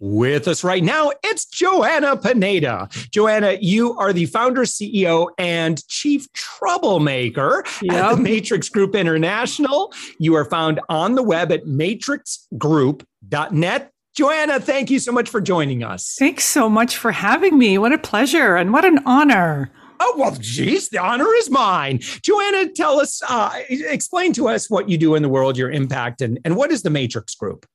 With us right now, it's Joanna Pineda. Joanna, you are the founder, CEO, and chief troublemaker yep. at the Matrix Group International. You are found on the web at matrixgroup.net. Joanna, thank you so much for joining us. Thanks so much for having me. What a pleasure and what an honor. Oh, well, geez, the honor is mine. Joanna, tell us, uh, explain to us what you do in the world, your impact, and, and what is the Matrix Group?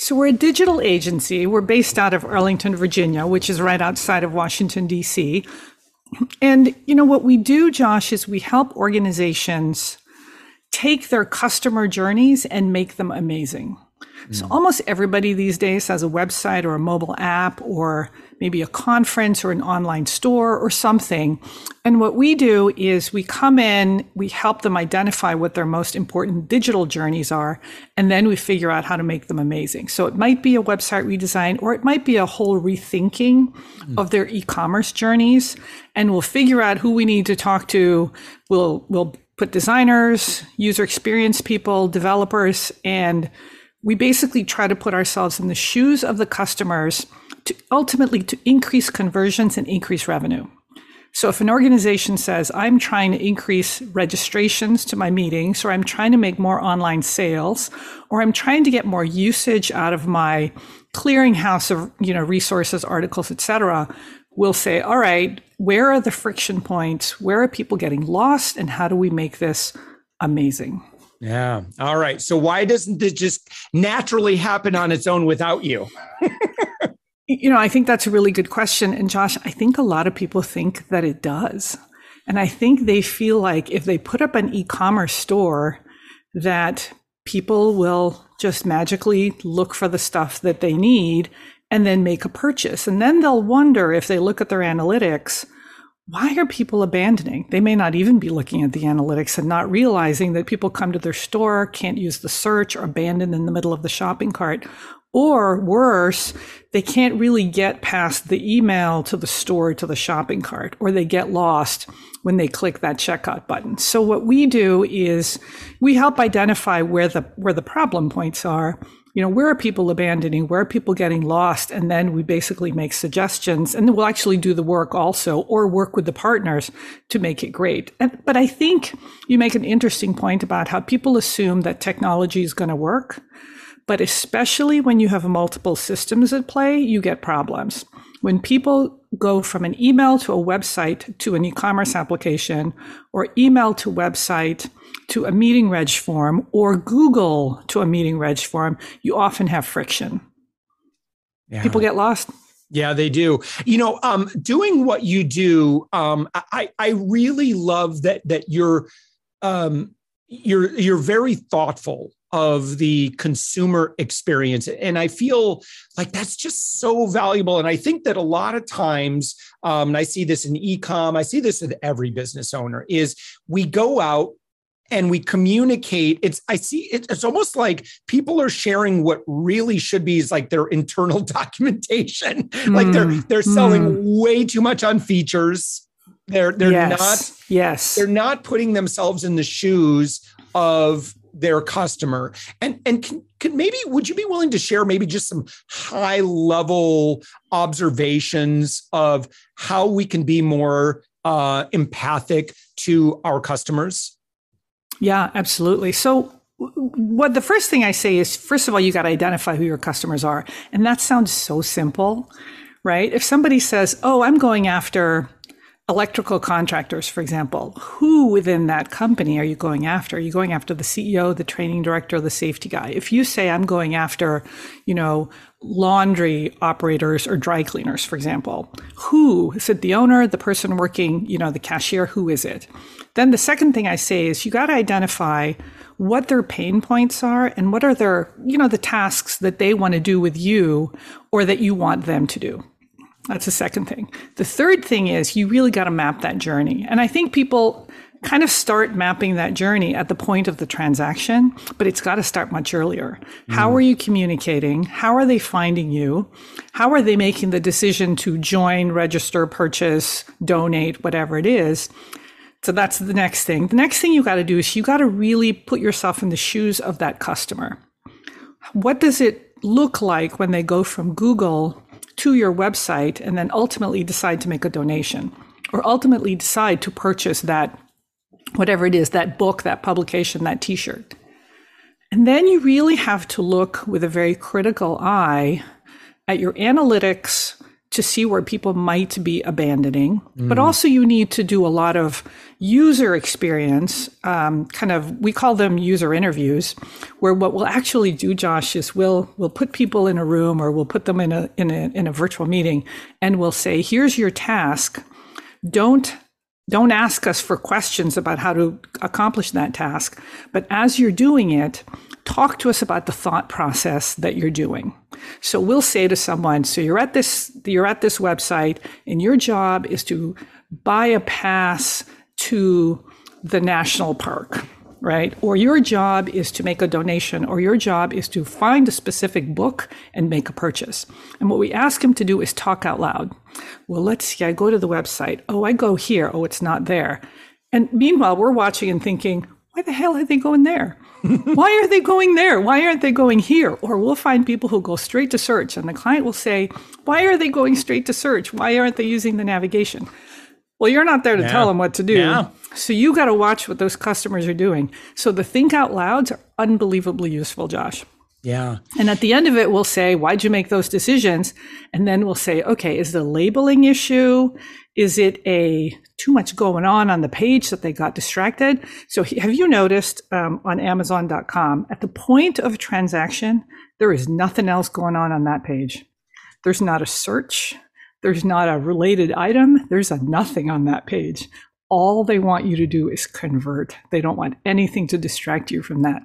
So, we're a digital agency. We're based out of Arlington, Virginia, which is right outside of Washington, D.C. And, you know, what we do, Josh, is we help organizations take their customer journeys and make them amazing. So mm. almost everybody these days has a website or a mobile app or maybe a conference or an online store or something. And what we do is we come in, we help them identify what their most important digital journeys are, and then we figure out how to make them amazing. So it might be a website redesign or it might be a whole rethinking mm. of their e-commerce journeys. And we'll figure out who we need to talk to. We'll, we'll put designers, user experience people, developers, and we basically try to put ourselves in the shoes of the customers to ultimately to increase conversions and increase revenue. So if an organization says, I'm trying to increase registrations to my meetings, or I'm trying to make more online sales, or I'm trying to get more usage out of my clearinghouse of, you know, resources, articles, etc., we'll say, all right, where are the friction points? Where are people getting lost? And how do we make this amazing? Yeah. All right. So why doesn't it just naturally happen on its own without you? you know, I think that's a really good question. And Josh, I think a lot of people think that it does. And I think they feel like if they put up an e-commerce store that people will just magically look for the stuff that they need and then make a purchase. And then they'll wonder if they look at their analytics, why are people abandoning? They may not even be looking at the analytics and not realizing that people come to their store, can't use the search, or abandon in the middle of the shopping cart. Or worse, they can't really get past the email to the store to the shopping cart, or they get lost when they click that checkout button. So what we do is we help identify where the where the problem points are you know, where are people abandoning? Where are people getting lost? And then we basically make suggestions and we'll actually do the work also or work with the partners to make it great. And, but I think you make an interesting point about how people assume that technology is going to work. But especially when you have multiple systems at play, you get problems. When people go from an email to a website to an e-commerce application or email to website to a meeting reg form or Google to a meeting reg form, you often have friction. Yeah. People get lost. Yeah, they do. You know, um, doing what you do, um, I I really love that that you're um, you're you're very thoughtful of the consumer experience and i feel like that's just so valuable and i think that a lot of times um, and i see this in ecom i see this with every business owner is we go out and we communicate it's i see it, it's almost like people are sharing what really should be is like their internal documentation mm, like they're hmm. they're selling mm. way too much on features they're they're yes, not yes they're not putting themselves in the shoes of their customer and and can, can maybe would you be willing to share maybe just some high level observations of how we can be more uh, empathic to our customers yeah, absolutely. So what the first thing I say is first of all you got to identify who your customers are. And that sounds so simple, right? If somebody says, "Oh, I'm going after electrical contractors, for example, who within that company are you going after? Are you going after the CEO, the training director, the safety guy? If you say I'm going after, you know, laundry operators or dry cleaners, for example, who is it the owner, the person working, you know, the cashier, who is it? Then the second thing I say is you got to identify what their pain points are and what are their, you know, the tasks that they want to do with you or that you want them to do. That's the second thing. The third thing is you really got to map that journey. And I think people kind of start mapping that journey at the point of the transaction, but it's got to start much earlier. Mm. How are you communicating? How are they finding you? How are they making the decision to join, register, purchase, donate, whatever it is? So that's the next thing. The next thing you got to do is you got to really put yourself in the shoes of that customer. What does it look like when they go from Google to your website and then ultimately decide to make a donation or ultimately decide to purchase that, whatever it is, that book, that publication, that t shirt. And then you really have to look with a very critical eye at your analytics to see where people might be abandoning. Mm. But also, you need to do a lot of user experience, um, kind of, we call them user interviews, where what we'll actually do, Josh, is we'll, we'll put people in a room or we'll put them in a, in a, in a virtual meeting and we'll say, here's your task. Don't don't ask us for questions about how to accomplish that task. But as you're doing it, talk to us about the thought process that you're doing. So we'll say to someone, so you're at this, you're at this website and your job is to buy a pass to the national park right? Or your job is to make a donation, or your job is to find a specific book and make a purchase. And what we ask him to do is talk out loud. Well, let's see, I go to the website. Oh, I go here. Oh, it's not there. And meanwhile, we're watching and thinking, why the hell are they going there? Why are they going there? Why aren't they going here? Or we'll find people who go straight to search, and the client will say, Why are they going straight to search? Why aren't they using the navigation? Well, you're not there to yeah. tell them what to do. Yeah. So you got to watch what those customers are doing. So the think out louds are unbelievably useful, Josh. Yeah. And at the end of it, we'll say, why'd you make those decisions? And then we'll say, okay, is the labeling issue? Is it a too much going on on the page that they got distracted? So have you noticed um, on Amazon.com at the point of transaction, there is nothing else going on on that page. There's not a search. There's not a related item. There's a nothing on that page. All they want you to do is convert. They don't want anything to distract you from that.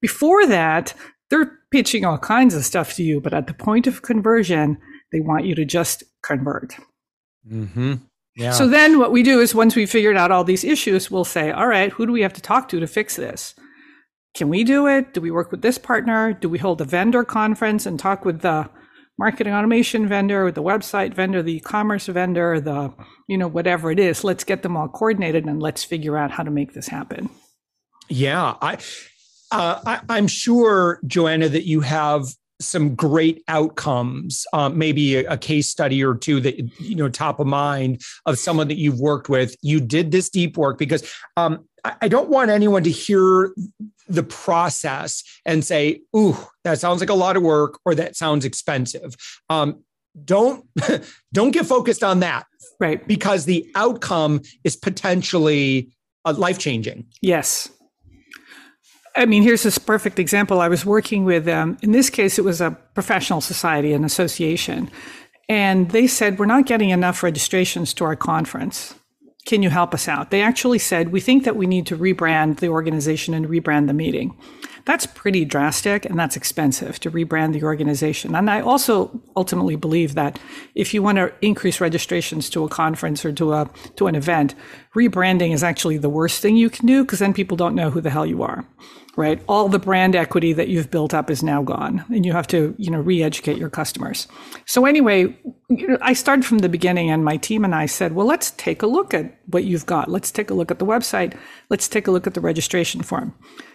Before that, they're pitching all kinds of stuff to you, but at the point of conversion, they want you to just convert. Mm-hmm. Yeah. So then what we do is once we figured out all these issues, we'll say, all right, who do we have to talk to to fix this? Can we do it? Do we work with this partner? Do we hold a vendor conference and talk with the marketing automation vendor, the website vendor, the e-commerce vendor, the, you know, whatever it is. Let's get them all coordinated and let's figure out how to make this happen. Yeah, I, uh, I am sure, Joanna, that you have some great outcomes. Um, maybe a, a, case study or two that you know top of mind of someone that you've worked with. You did this deep work because um, I, don't want anyone to hear the process and say, "Ooh, that sounds like a lot of work," or "That sounds expensive." Um, don't don't get focused on that, right? Because the outcome is potentially uh, life changing. Yes. I mean, here's this perfect example. I was working with, um, in this case, it was a professional society, an association, and they said, We're not getting enough registrations to our conference. Can you help us out? They actually said, We think that we need to rebrand the organization and rebrand the meeting. That's pretty drastic and that's expensive to rebrand the organization. And I also ultimately believe that if you want to increase registrations to a conference or to a to an event, rebranding is actually the worst thing you can do because then people don't know who the hell you are right? All the brand equity that you've built up is now gone, and you have to, you know, re-educate your customers. So anyway, I started from the beginning, and my team and I said, well, let's take a look at what you've got. Let's take a look at the website. Let's take a look at the registration form.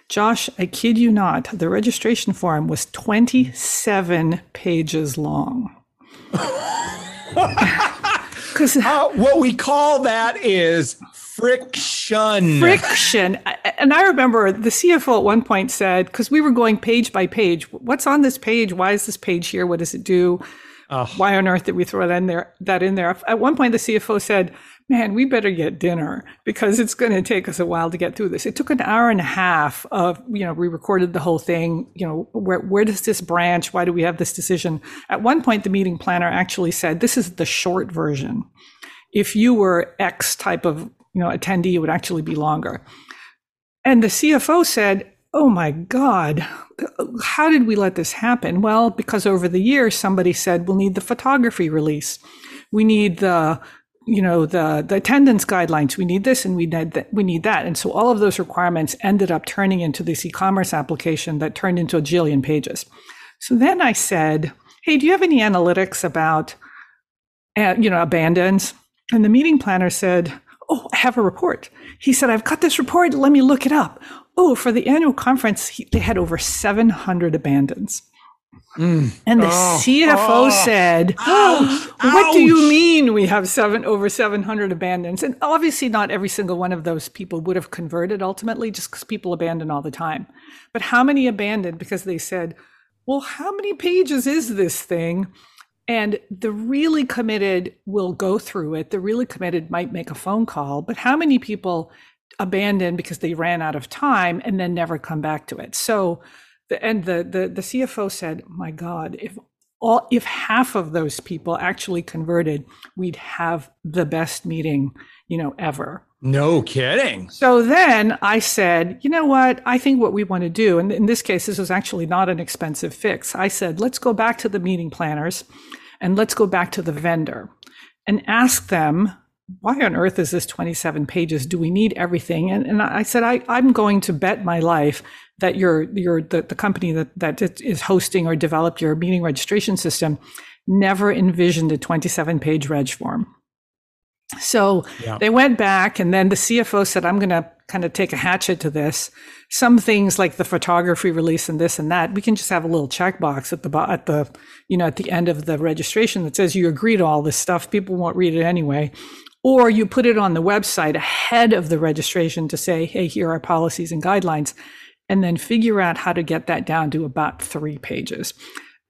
Josh, I kid you not, the registration form was 27 pages long. Because uh, what we call that is friction. Friction. And I remember the CFO at one point said, because we were going page by page, what's on this page? Why is this page here? What does it do? Oh. Why on earth did we throw that in there? That in there? At one point, the CFO said, "Man, we better get dinner because it's going to take us a while to get through this." It took an hour and a half of you know we recorded the whole thing. You know where where does this branch? Why do we have this decision? At one point, the meeting planner actually said, "This is the short version. If you were X type of you know attendee, it would actually be longer." And the CFO said, oh my God, how did we let this happen? Well, because over the years, somebody said, we'll need the photography release. We need the, you know, the, the attendance guidelines. We need this and we need that. We need that. And so all of those requirements ended up turning into this e-commerce application that turned into a jillion pages. So then I said, hey, do you have any analytics about, uh, you know, abandons? And the meeting planner said, oh, I have a report. He said, I've got this report. Let me look it up oh, for the annual conference, he, they had over 700 abandons. Mm. And the oh, CFO oh, said, oh, "What do you mean we have seven over 700 abandons?" And obviously, not every single one of those people would have converted ultimately, just because people abandon all the time. But how many abandoned because they said, "Well, how many pages is this thing?" And the really committed will go through it. The really committed might make a phone call, but how many people abandon because they ran out of time and then never come back to it. So the and the the, the CFO said, "My God, if all if half of those people actually converted, we'd have the best meeting, you know, ever." No kidding. So then I said, you know what? I think what we want to do, and in this case, this was actually not an expensive fix. I said, let's go back to the meeting planners and let's go back to the vendor and ask them why on earth is this 27 pages? Do we need everything? And, and I said, I, I'm going to bet my life that you're, you're the, the company that, that is hosting or developed your meeting registration system never envisioned a 27 page reg form. So yeah. they went back, and then the CFO said, I'm going to kind of take a hatchet to this. Some things like the photography release and this and that, we can just have a little checkbox at the at the you know at the end of the registration that says you agree to all this stuff. People won't read it anyway or you put it on the website ahead of the registration to say, hey, here are policies and guidelines, and then figure out how to get that down to about three pages.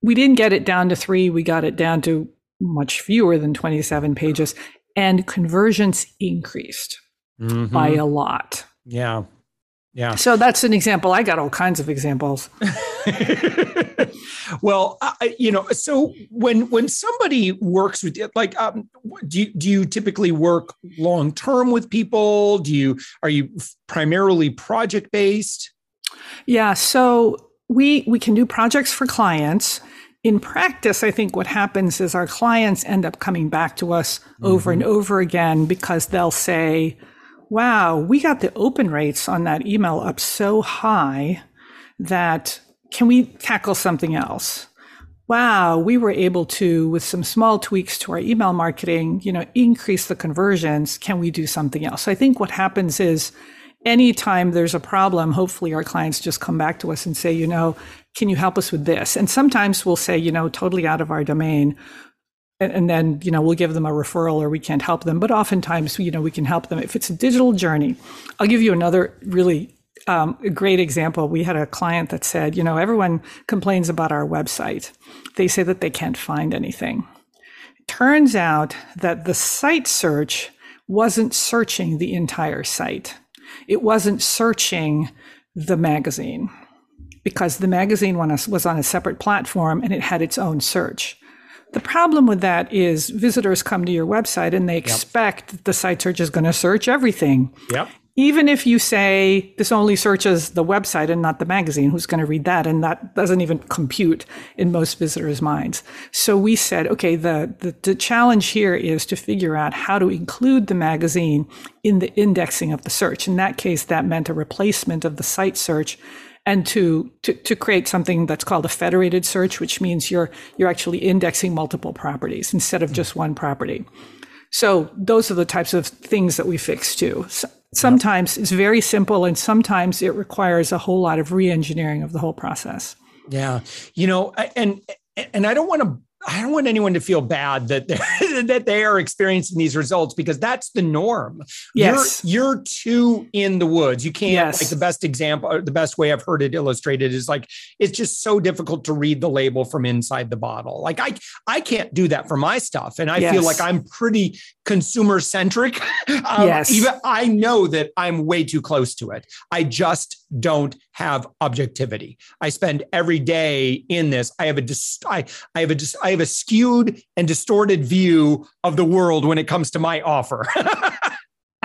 We didn't get it down to three, we got it down to much fewer than 27 pages, and conversions increased mm-hmm. by a lot. Yeah. Yeah. So that's an example. I got all kinds of examples. well, I, you know, so when when somebody works with like, um, do you, do you typically work long term with people? Do you are you primarily project based? Yeah. So we we can do projects for clients. In practice, I think what happens is our clients end up coming back to us mm-hmm. over and over again because they'll say wow, we got the open rates on that email up so high that can we tackle something else? Wow, we were able to, with some small tweaks to our email marketing, you know, increase the conversions. Can we do something else? So I think what happens is anytime there's a problem, hopefully our clients just come back to us and say, you know, can you help us with this? And sometimes we'll say, you know, totally out of our domain and, and, then you know we'll give them a referral or we can't help them but oftentimes you know we can help them if it's a digital journey i'll give you another really um, a great example we had a client that said you know everyone complains about our website they say that they can't find anything turns out that the site search wasn't searching the entire site it wasn't searching the magazine because the magazine was on a separate platform and it had its own search the problem with that is visitors come to your website and they expect yep. the site search is going to search everything. Yep. Even if you say this only searches the website and not the magazine, who's going to read that? And that doesn't even compute in most visitors' minds. So we said, okay, the, the, the challenge here is to figure out how to include the magazine in the indexing of the search. In that case, that meant a replacement of the site search and to, to, to create something that's called a federated search, which means you're, you're actually indexing multiple properties instead of just one property. So those are the types of things that we fix too. So sometimes it's very simple and sometimes it requires a whole lot of re-engineering of the whole process. Yeah. You know, and, and I don't want to I don't want anyone to feel bad that that they are experiencing these results because that's the norm. Yes, you're, you're too in the woods. You can't. Yes. Like the best example, the best way I've heard it illustrated is like it's just so difficult to read the label from inside the bottle. Like I I can't do that for my stuff, and I Yes. feel like I'm pretty consumer centric. um, Yes. Even I know that I'm way too close to it. I just don't have objectivity. I spend every day in this. I have a dis- I, I have a dis- I have a skewed and distorted view of the world when it comes to my offer.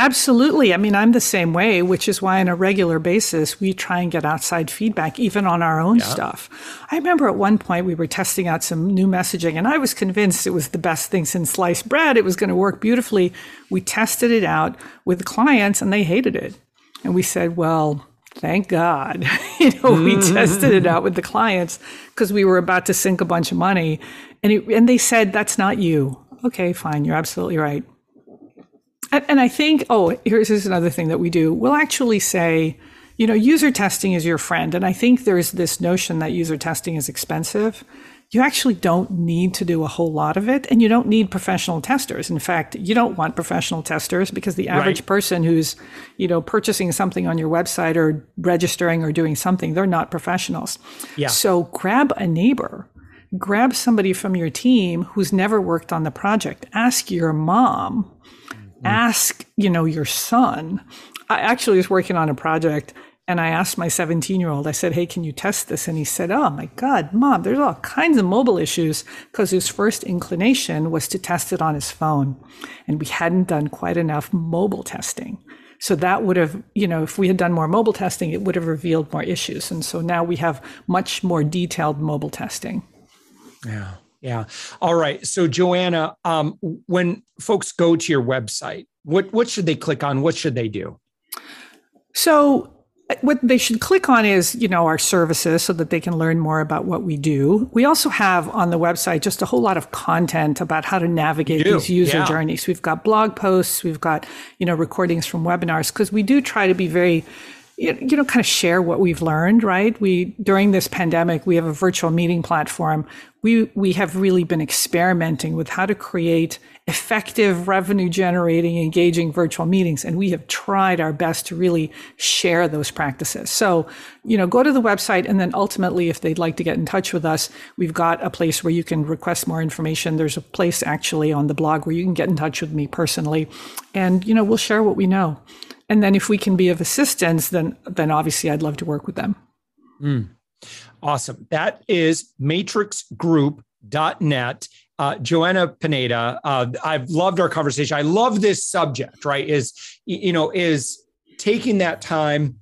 Absolutely. I mean, I'm the same way, which is why on a regular basis, we try and get outside feedback, even on our own Yeah. stuff. I remember at one point we were testing out some new messaging, and I was convinced it was the best thing since sliced bread. It was going to work beautifully. We tested it out with clients, and they hated it. And we said, well, thank God. you know, we mm. tested it out with the clients because we were about to sink a bunch of money. And, it, and they said, that's not you. Okay, fine. You're absolutely right. And, and I think, oh, here's, here's another thing that we do. We'll actually say, you know, user testing is your friend. And I think there's this notion that user testing is expensive. You actually don't need to do a whole lot of it, and you don't need professional testers. In fact, you don't want professional testers because the average Right. person who's, you know, purchasing something on your website or registering or doing something, they're not professionals. Yeah. So grab a neighbor, grab somebody from your team who's never worked on the project. Ask your mom Mm. ask you know your son. I actually was working on a project and i asked my 17 year old i said hey can you test this? And he said oh my god mom there's all kinds of mobile issues. Because his first inclination was to test it on his phone. And we hadn't done quite enough mobile testing. So that would have you know if we had done more mobile testing it would have revealed more issues. And so now we have much more detailed mobile testing. Yeah. Yeah. All right. So Joanna, um, when folks go to your website, what what should they click on? What should they do? So what they should click on is, you know, our services so that they can learn more about what we do. We also have on the website just a whole lot of content about how to navigate these user yeah. journeys. We've got blog posts, we've got, you know, recordings from webinars because we do try to be very you know kind of share what we've learned right? We during this pandemic we have a virtual meeting platform. We we have really been experimenting with how to create effective revenue generating engaging virtual meetings and we have tried our best to really share those practices. So you know go to the website and then ultimately if they'd like to get in touch with us we've got a place where you can request more information. There's a place actually on the blog where you can get in touch with me personally. And you know we'll share what we know and then if we can be of assistance then then obviously i'd love to work with them Awesome. That is matrixgroup.net. Uh, Joanna Pineda, uh, I've loved our conversation. I love this subject, right? Is, you know, is taking that time.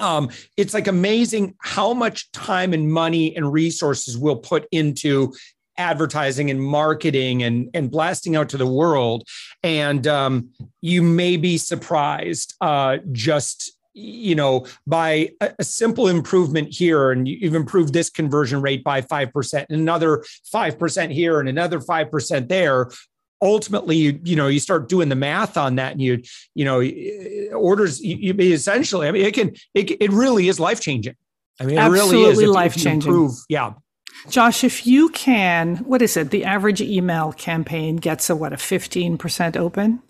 Um, it's like amazing how much time and money and resources we'll put into advertising and marketing and, and blasting out to the world. And um, you may be surprised uh, just you know, by a, a simple improvement here, and you- you've improved this conversion rate by 5%, and another 5% here, and another 5% there. Ultimately, you, you know, you start doing the math on that, and you, you know, orders, you, you be essentially, I mean, it can, it, it really is life changing. I mean, it really is. Absolutely can life-changing. Yeah. Josh if you can what is it? The average email campaign gets a what a 15% open?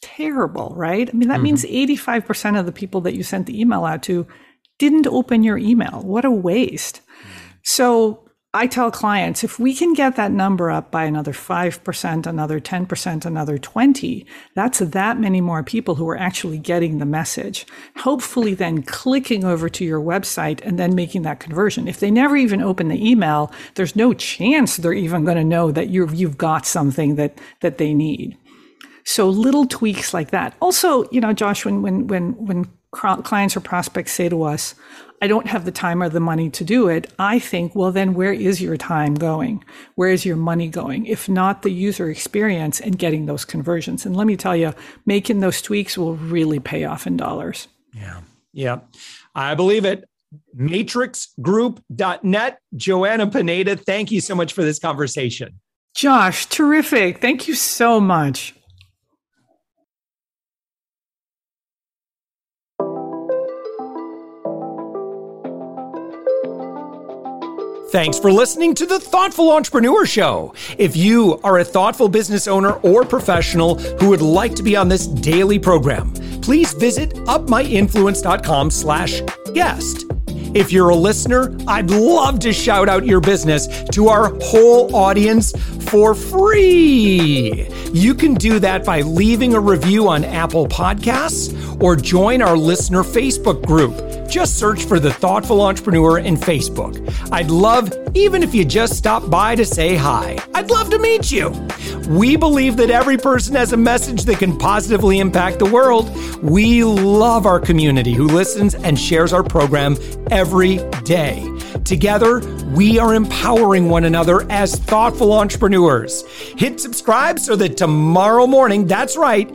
Terrible right? I mean that mm-hmm. means 85% of the people that you sent the email out to didn't open your email. What a waste. Mm. So I tell clients if we can get that number up by another 5%, another 10%, another 20, that's that many more people who are actually getting the message. Hopefully then clicking over to your website and then making that conversion. If they never even open the email, there's no chance they're even going to know that you've you've got something that that they need. So little tweaks like that. Also, you know, Josh, when when when when clients or prospects say to us, "I don't have the time or the money to do it," I think, well, then where is your time going? Where is your money going? If not the user experience and getting those conversions. And let me tell you, making those tweaks will really pay off in dollars. Yeah. Yeah. I believe it. Matrixgroup.net. Joanna Pineda, thank you so much for this conversation. Josh, terrific. Thank you so much. Thanks for listening to the Thoughtful Entrepreneur Show. If you are a thoughtful business owner or professional who would like to be on this daily program, please visit upmyinfluence.com slash guest. If you're a listener, I'd love to shout out your business to our whole audience for free. You can do that by leaving a review on Apple Podcasts or join our listener Facebook group. Just search for The Thoughtful Entrepreneur in Facebook. I'd love even if you just stop by to say hi. I'd love to meet you. We believe that every person has a message that can positively impact the world. We love our community who listens and shares our program every day. Together, we are empowering one another as thoughtful entrepreneurs. Hit subscribe so that tomorrow morning, that's right,